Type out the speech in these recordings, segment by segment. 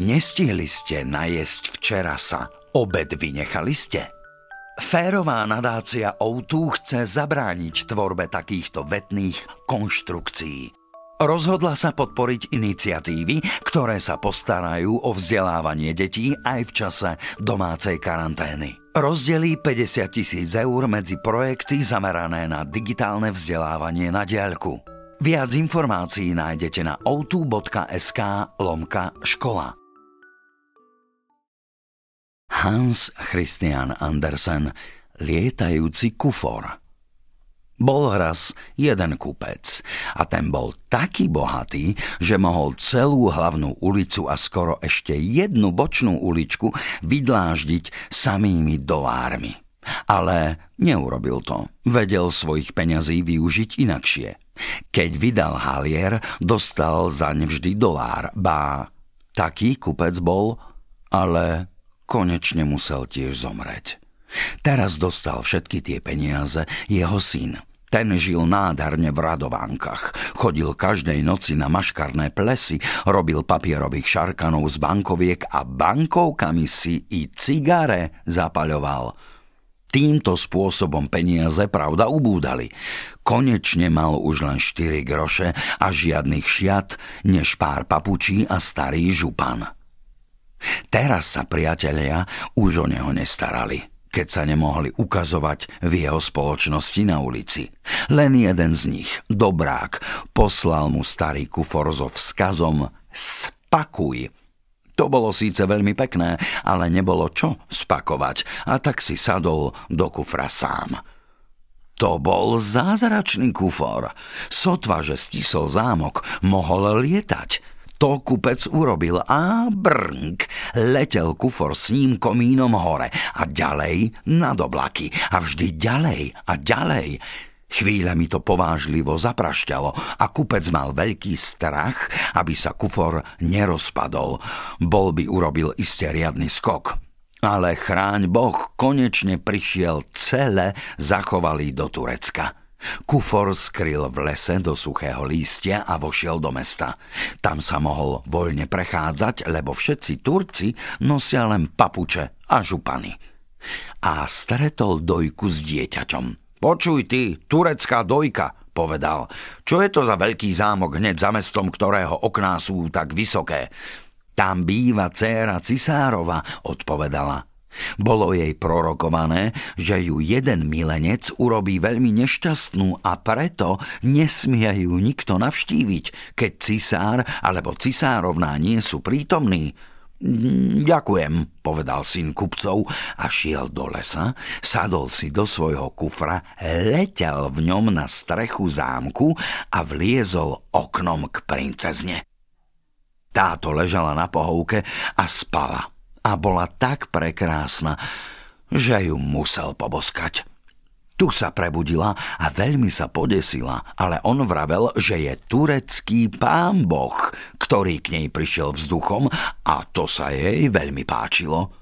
Nestihli ste najesť včera sa, obed vynechali ste? Férová nadácia O2 chce zabrániť tvorbe takýchto vetných konštrukcií. Rozhodla sa podporiť iniciatívy, ktoré sa postarajú o vzdelávanie detí aj v čase domácej karantény. Rozdelí 50 tisíc eur medzi projekty zamerané na digitálne vzdelávanie na diaľku. Viac informácií nájdete na o2.sk lomka škola. Hans Christian Andersen Lietajúci kufor bol raz jeden kupec a ten bol taký bohatý, že mohol celú hlavnú ulicu a skoro ešte jednu bočnú uličku vydláždiť samými dolármi. Ale neurobil to. Vedel svojich peňazí využiť inakšie. Keď vydal halier, dostal zaň vždy dolár. Bá, taký kupec bol, ale konečne musel tiež zomreť. Teraz dostal všetky tie peniaze jeho syn – ten žil nádherne v radovánkach. Chodil každej noci na maškarné plesy, robil papierových šarkanov z bankoviek a bankovkami si i cigare zapaľoval. Týmto spôsobom peniaze pravda ubúdali. Konečne mal už len 4 groše a žiadnych šiat, než pár papučí a starý župan. Teraz sa priatelia už o neho nestarali keď sa nemohli ukazovať v jeho spoločnosti na ulici. Len jeden z nich, dobrák, poslal mu starý kufor so vzkazom Spakuj. To bolo síce veľmi pekné, ale nebolo čo spakovať a tak si sadol do kufra sám. To bol zázračný kufor. Sotva, že stisol zámok, mohol lietať – to kupec urobil a brnk, letel kufor s ním komínom hore a ďalej nad oblaky a vždy ďalej a ďalej. mi to povážlivo zaprašťalo a kupec mal veľký strach, aby sa kufor nerozpadol. Bol by urobil iste riadny skok. Ale chráň Boh, konečne prišiel celé zachovalý do Turecka. Kufor skryl v lese do suchého lístia a vošiel do mesta. Tam sa mohol voľne prechádzať, lebo všetci Turci nosia len papuče a župany. A stretol dojku s dieťaťom. Počuj ty, turecká dojka, povedal. Čo je to za veľký zámok hneď za mestom, ktorého okná sú tak vysoké? Tam býva dcéra Cisárova, odpovedala. Bolo jej prorokované, že ju jeden milenec urobí veľmi nešťastnú a preto nesmie ju nikto navštíviť, keď cisár alebo cisárovná nie sú prítomní. Ďakujem, povedal syn kupcov a šiel do lesa, sadol si do svojho kufra, letel v ňom na strechu zámku a vliezol oknom k princezne. Táto ležala na pohovke a spala a bola tak prekrásna, že ju musel poboskať. Tu sa prebudila a veľmi sa podesila, ale on vravel, že je turecký pán boh, ktorý k nej prišiel vzduchom a to sa jej veľmi páčilo.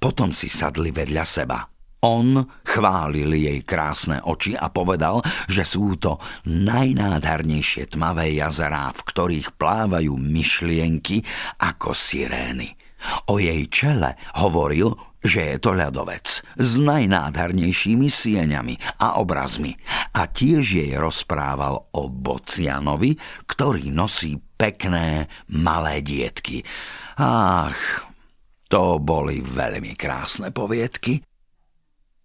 Potom si sadli vedľa seba. On chválil jej krásne oči a povedal, že sú to najnádhernejšie tmavé jazerá, v ktorých plávajú myšlienky ako sirény. O jej čele hovoril, že je to ľadovec s najnádhernejšími sieňami a obrazmi a tiež jej rozprával o Bocianovi, ktorý nosí pekné malé dietky. Ach, to boli veľmi krásne poviedky.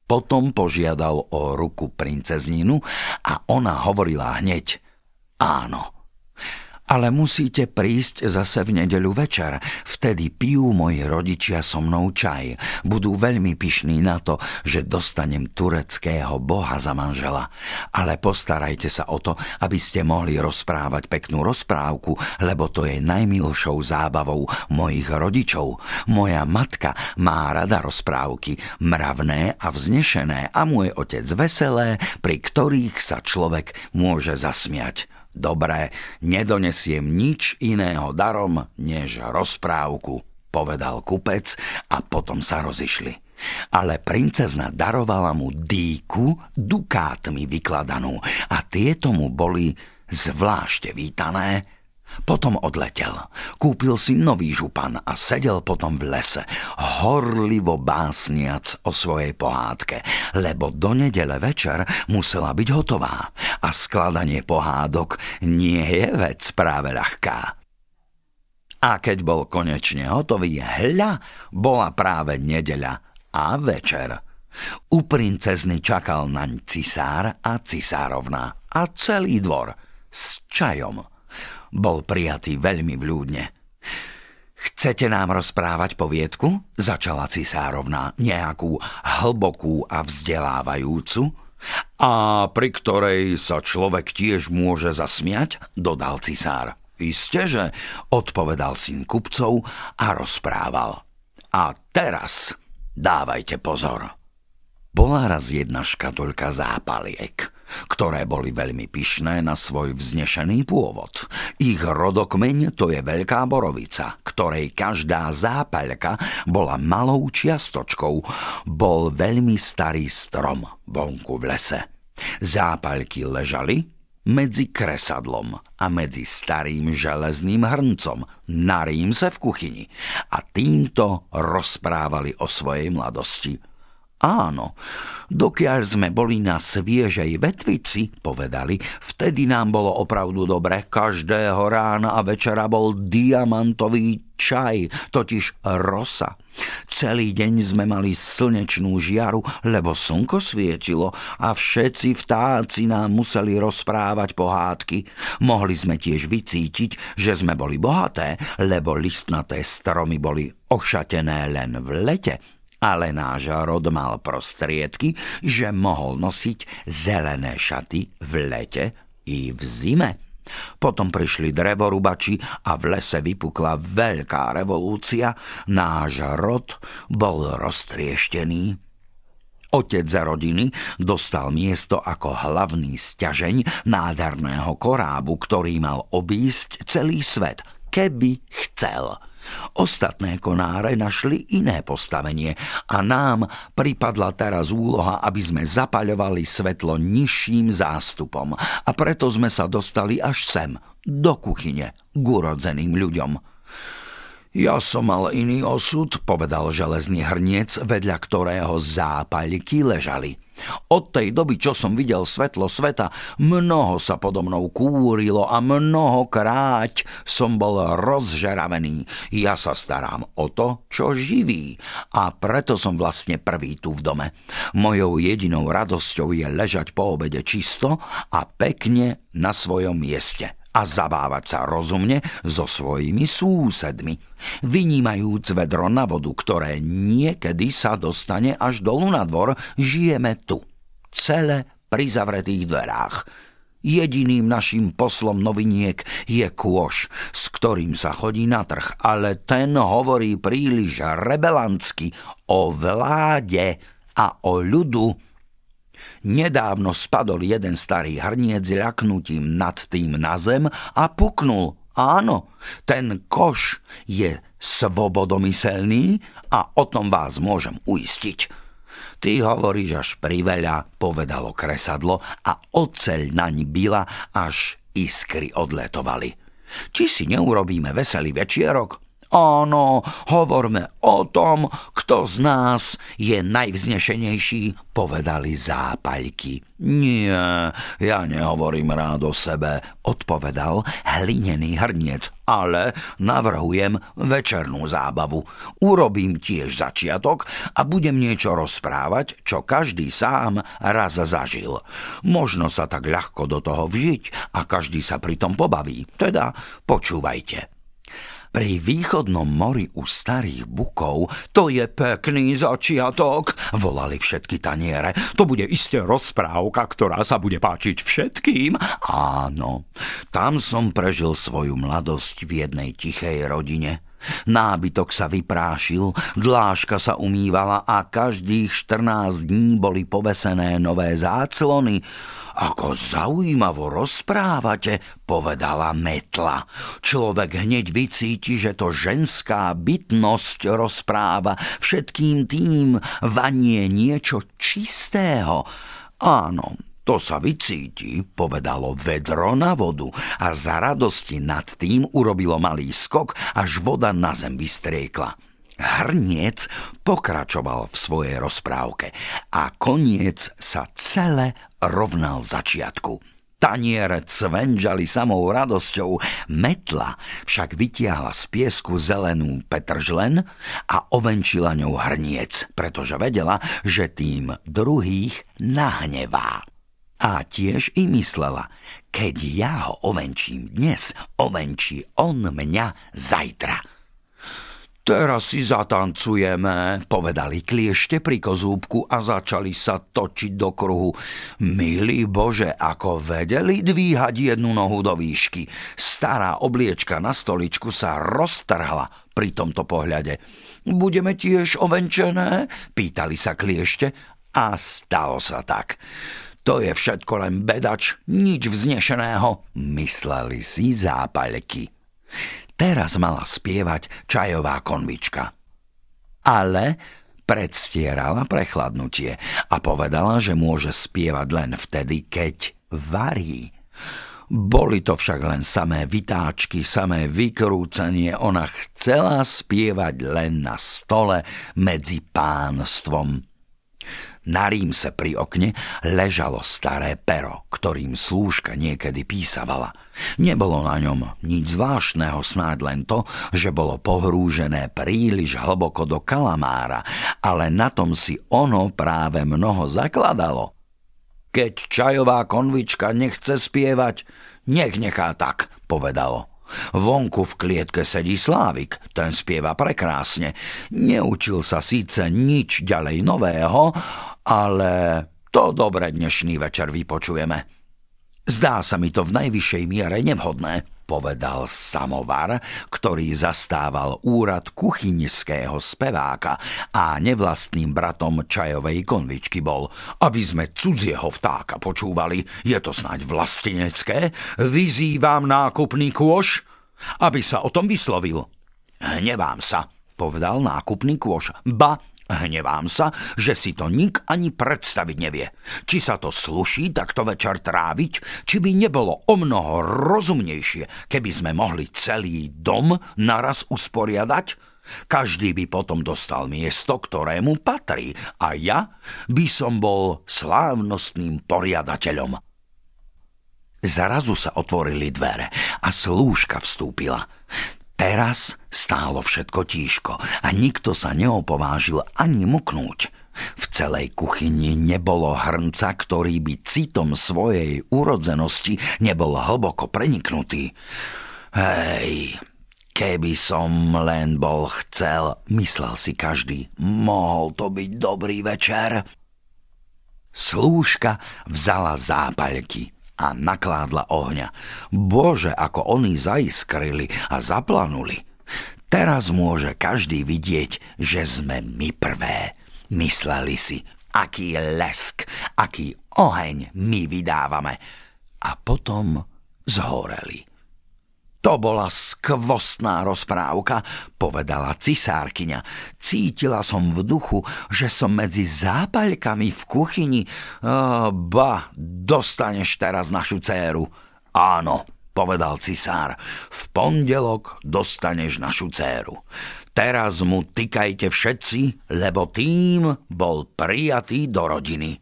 Potom požiadal o ruku princezninu a ona hovorila hneď áno. Ale musíte prísť zase v nedeľu večer. Vtedy pijú moji rodičia so mnou čaj. Budú veľmi pyšní na to, že dostanem tureckého boha za manžela. Ale postarajte sa o to, aby ste mohli rozprávať peknú rozprávku, lebo to je najmilšou zábavou mojich rodičov. Moja matka má rada rozprávky, mravné a vznešené a môj otec veselé, pri ktorých sa človek môže zasmiať. Dobre, nedonesiem nič iného darom, než rozprávku, povedal kupec a potom sa rozišli. Ale princezna darovala mu dýku dukátmi vykladanú a tieto mu boli zvlášte vítané. Potom odletel. Kúpil si nový župan a sedel potom v lese, horlivo básniac o svojej pohádke, lebo do nedele večer musela byť hotová a skladanie pohádok nie je vec práve ľahká. A keď bol konečne hotový, hľa, bola práve nedeľa a večer. U princezny čakal naň cisár a cisárovna a celý dvor s čajom. Bol prijatý veľmi vľúdne. Chcete nám rozprávať poviedku? Začala cisárovna nejakú hlbokú a vzdelávajúcu. A pri ktorej sa človek tiež môže zasmiať? Dodal cisár. Isté, že odpovedal syn kupcov a rozprával. A teraz dávajte pozor. Bola raz jedna škatulka zápaliek, ktoré boli veľmi pyšné na svoj vznešený pôvod. Ich rodokmeň to je veľká borovica, ktorej každá zápaľka bola malou čiastočkou. Bol veľmi starý strom vonku v lese. Zápaľky ležali medzi kresadlom a medzi starým železným hrncom na sa v kuchyni a týmto rozprávali o svojej mladosti. Áno, dokiaľ sme boli na sviežej vetvici, povedali, vtedy nám bolo opravdu dobre. Každého rána a večera bol diamantový čaj, totiž rosa. Celý deň sme mali slnečnú žiaru, lebo slnko svietilo a všetci vtáci nám museli rozprávať pohádky. Mohli sme tiež vycítiť, že sme boli bohaté, lebo listnaté stromy boli ošatené len v lete ale náš rod mal prostriedky, že mohol nosiť zelené šaty v lete i v zime. Potom prišli drevorubači a v lese vypukla veľká revolúcia. Náš rod bol roztrieštený. Otec za rodiny dostal miesto ako hlavný stiažeň nádherného korábu, ktorý mal obísť celý svet, keby chcel. Ostatné konáre našli iné postavenie a nám pripadla teraz úloha, aby sme zapaľovali svetlo nižším zástupom a preto sme sa dostali až sem, do kuchyne, k urodzeným ľuďom. Ja som mal iný osud, povedal železný hrniec, vedľa ktorého zápaľky ležali. Od tej doby, čo som videl svetlo sveta, mnoho sa podo mnou kúrilo a mnohokrát som bol rozžeravený. Ja sa starám o to, čo živí a preto som vlastne prvý tu v dome. Mojou jedinou radosťou je ležať po obede čisto a pekne na svojom mieste a zabávať sa rozumne so svojimi súsedmi, vynímajúc vedro na vodu, ktoré niekedy sa dostane až dolu na dvor, žijeme tu, celé pri zavretých dverách. Jediným našim poslom noviniek je kôš, s ktorým sa chodí na trh, ale ten hovorí príliš rebelantsky o vláde a o ľudu, Nedávno spadol jeden starý hrniec ľaknutím nad tým na zem a puknul. Áno, ten koš je svobodomyselný a o tom vás môžem uistiť. Ty hovoríš až priveľa, povedalo kresadlo a oceľ naň byla, až iskry odletovali. Či si neurobíme veselý večierok? Áno, hovorme o tom, kto z nás je najvznešenejší, povedali zápaľky. Nie, ja nehovorím rád o sebe, odpovedal hlinený hrniec, ale navrhujem večernú zábavu. Urobím tiež začiatok a budem niečo rozprávať, čo každý sám raz zažil. Možno sa tak ľahko do toho vžiť a každý sa pritom pobaví. Teda počúvajte. Pri východnom mori u starých bukov to je pekný začiatok, volali všetky taniere. To bude isté rozprávka, ktorá sa bude páčiť všetkým. Áno, tam som prežil svoju mladosť v jednej tichej rodine. Nábytok sa vyprášil, dláška sa umývala a každých 14 dní boli povesené nové záclony. Ako zaujímavo rozprávate, povedala metla. Človek hneď vycíti, že to ženská bytnosť rozpráva všetkým tým vanie niečo čistého. Áno, To sa vycíti, povedalo vedro na vodu a za radosti nad tým urobilo malý skok, až voda na zem vystriekla. Hrniec pokračoval v svojej rozprávke a koniec sa celé rovnal začiatku. Taniere cvenžali samou radosťou, metla však vytiahla z piesku zelenú petržlen a ovenčila ňou hrniec, pretože vedela, že tým druhých nahnevá. A tiež i myslela, keď ja ho ovenčím dnes, ovenčí on mňa zajtra. Teraz si zatancujeme, povedali kliešte pri kozúbku a začali sa točiť do kruhu. Milý Bože, ako vedeli dvíhať jednu nohu do výšky. Stará obliečka na stoličku sa roztrhla pri tomto pohľade. Budeme tiež ovenčené? Pýtali sa kliešte a stalo sa tak. To je všetko len bedač, nič vznešeného, mysleli si zápaľky. Teraz mala spievať čajová konvička. Ale predstierala prechladnutie a povedala, že môže spievať len vtedy, keď varí. Boli to však len samé vytáčky, samé vykrúcanie. Ona chcela spievať len na stole medzi pánstvom. Na rímse pri okne ležalo staré pero, ktorým slúžka niekedy písavala. Nebolo na ňom nič zvláštneho, snáď len to, že bolo pohrúžené príliš hlboko do kalamára, ale na tom si ono práve mnoho zakladalo. Keď čajová konvička nechce spievať, nech nechá tak, povedalo. Vonku v klietke sedí Slávik, ten spieva prekrásne. Neučil sa síce nič ďalej nového, ale to dobre dnešný večer vypočujeme. Zdá sa mi to v najvyššej miere nevhodné, povedal samovar, ktorý zastával úrad kuchynského speváka a nevlastným bratom čajovej konvičky bol. Aby sme cudzieho vtáka počúvali, je to snáď vlastenecké? Vyzývam nákupný kôš, aby sa o tom vyslovil. Hnevám sa, povedal nákupný kôš. Ba, Hnevám sa, že si to nik ani predstaviť nevie. Či sa to sluší takto večer tráviť, či by nebolo o mnoho rozumnejšie, keby sme mohli celý dom naraz usporiadať? Každý by potom dostal miesto, ktorému patrí a ja by som bol slávnostným poriadateľom. Zrazu sa otvorili dvere a slúžka vstúpila. Teraz stálo všetko tížko a nikto sa neopovážil ani muknúť. V celej kuchyni nebolo hrnca, ktorý by citom svojej urodzenosti nebol hlboko preniknutý. Hej, keby som len bol chcel, myslel si každý, mohol to byť dobrý večer. Slúžka vzala zápaľky – a nakládla ohňa. Bože, ako oni zaiskrili a zaplanuli. Teraz môže každý vidieť, že sme my prvé. Mysleli si, aký lesk, aký oheň my vydávame. A potom zhoreli. To bola skvostná rozprávka, povedala cisárkyňa. Cítila som v duchu, že som medzi zápaľkami v kuchyni. Oh, ba, dostaneš teraz našu dceru. Áno, povedal cisár. V pondelok dostaneš našu dceru. Teraz mu tykajte všetci, lebo tým bol prijatý do rodiny.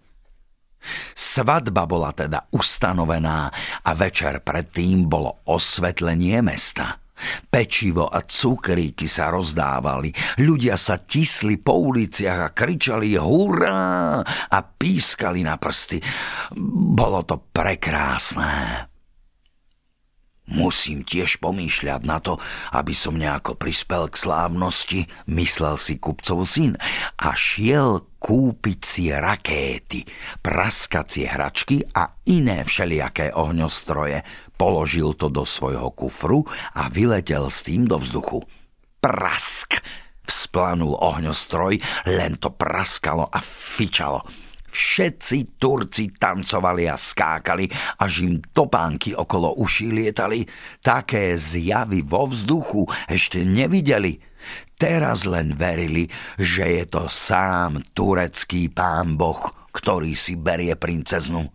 Svadba bola teda ustanovená a večer predtým bolo osvetlenie mesta. Pečivo a cukríky sa rozdávali, ľudia sa tisli po uliciach a kričali hurá a pískali na prsty. Bolo to prekrásne. Musím tiež pomýšľať na to, aby som nejako prispel k slávnosti, myslel si kupcov syn a šiel kúpiť si rakéty, praskacie hračky a iné všelijaké ohňostroje. Položil to do svojho kufru a vyletel s tým do vzduchu. Prask! Vzplanul ohňostroj, len to praskalo a fičalo. Všetci Turci tancovali a skákali, až im topánky okolo uší lietali. Také zjavy vo vzduchu ešte nevideli. Teraz len verili, že je to sám turecký pán Boh, ktorý si berie princeznu.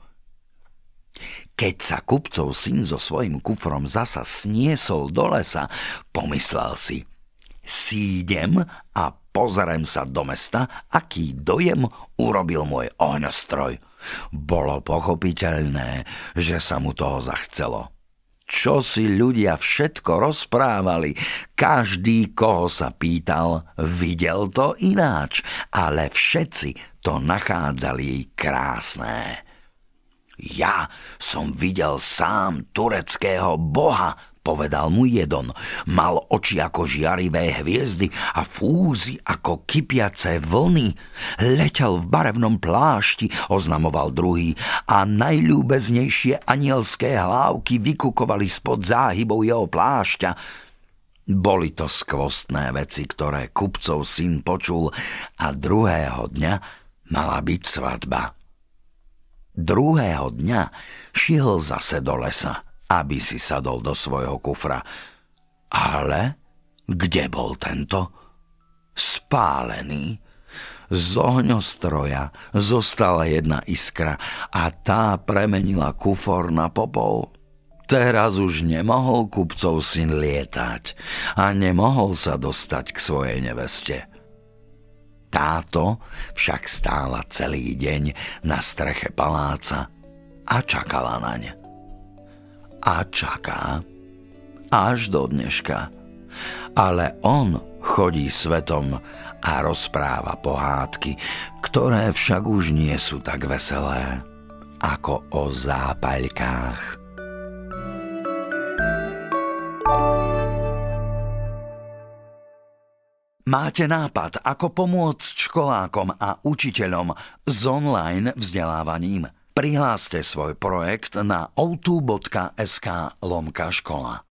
Keď sa kupcov syn so svojím kufrom zasa sniesol do lesa, pomyslel si, sídem a pozriem sa do mesta, aký dojem urobil môj ohňostroj. Bolo pochopiteľné, že sa mu toho zachcelo čo si ľudia všetko rozprávali. Každý, koho sa pýtal, videl to ináč, ale všetci to nachádzali krásne. Ja som videl sám tureckého boha, povedal mu Jedon. Mal oči ako žiarivé hviezdy a fúzy ako kypiace vlny. Letel v barevnom plášti, oznamoval druhý, a najľúbeznejšie anielské hlávky vykukovali spod záhybov jeho plášťa. Boli to skvostné veci, ktoré kupcov syn počul a druhého dňa mala byť svadba. Druhého dňa šiel zase do lesa – aby si sadol do svojho kufra. Ale kde bol tento? Spálený. Z ohňostroja zostala jedna iskra a tá premenila kufor na popol. Teraz už nemohol kupcov syn lietať a nemohol sa dostať k svojej neveste. Táto však stála celý deň na streche paláca a čakala na ne a čaká až do dneška. Ale on chodí svetom a rozpráva pohádky, ktoré však už nie sú tak veselé ako o zápaľkách. Máte nápad, ako pomôcť školákom a učiteľom s online vzdelávaním? Prihláste svoj projekt na outu.sk lomka škola.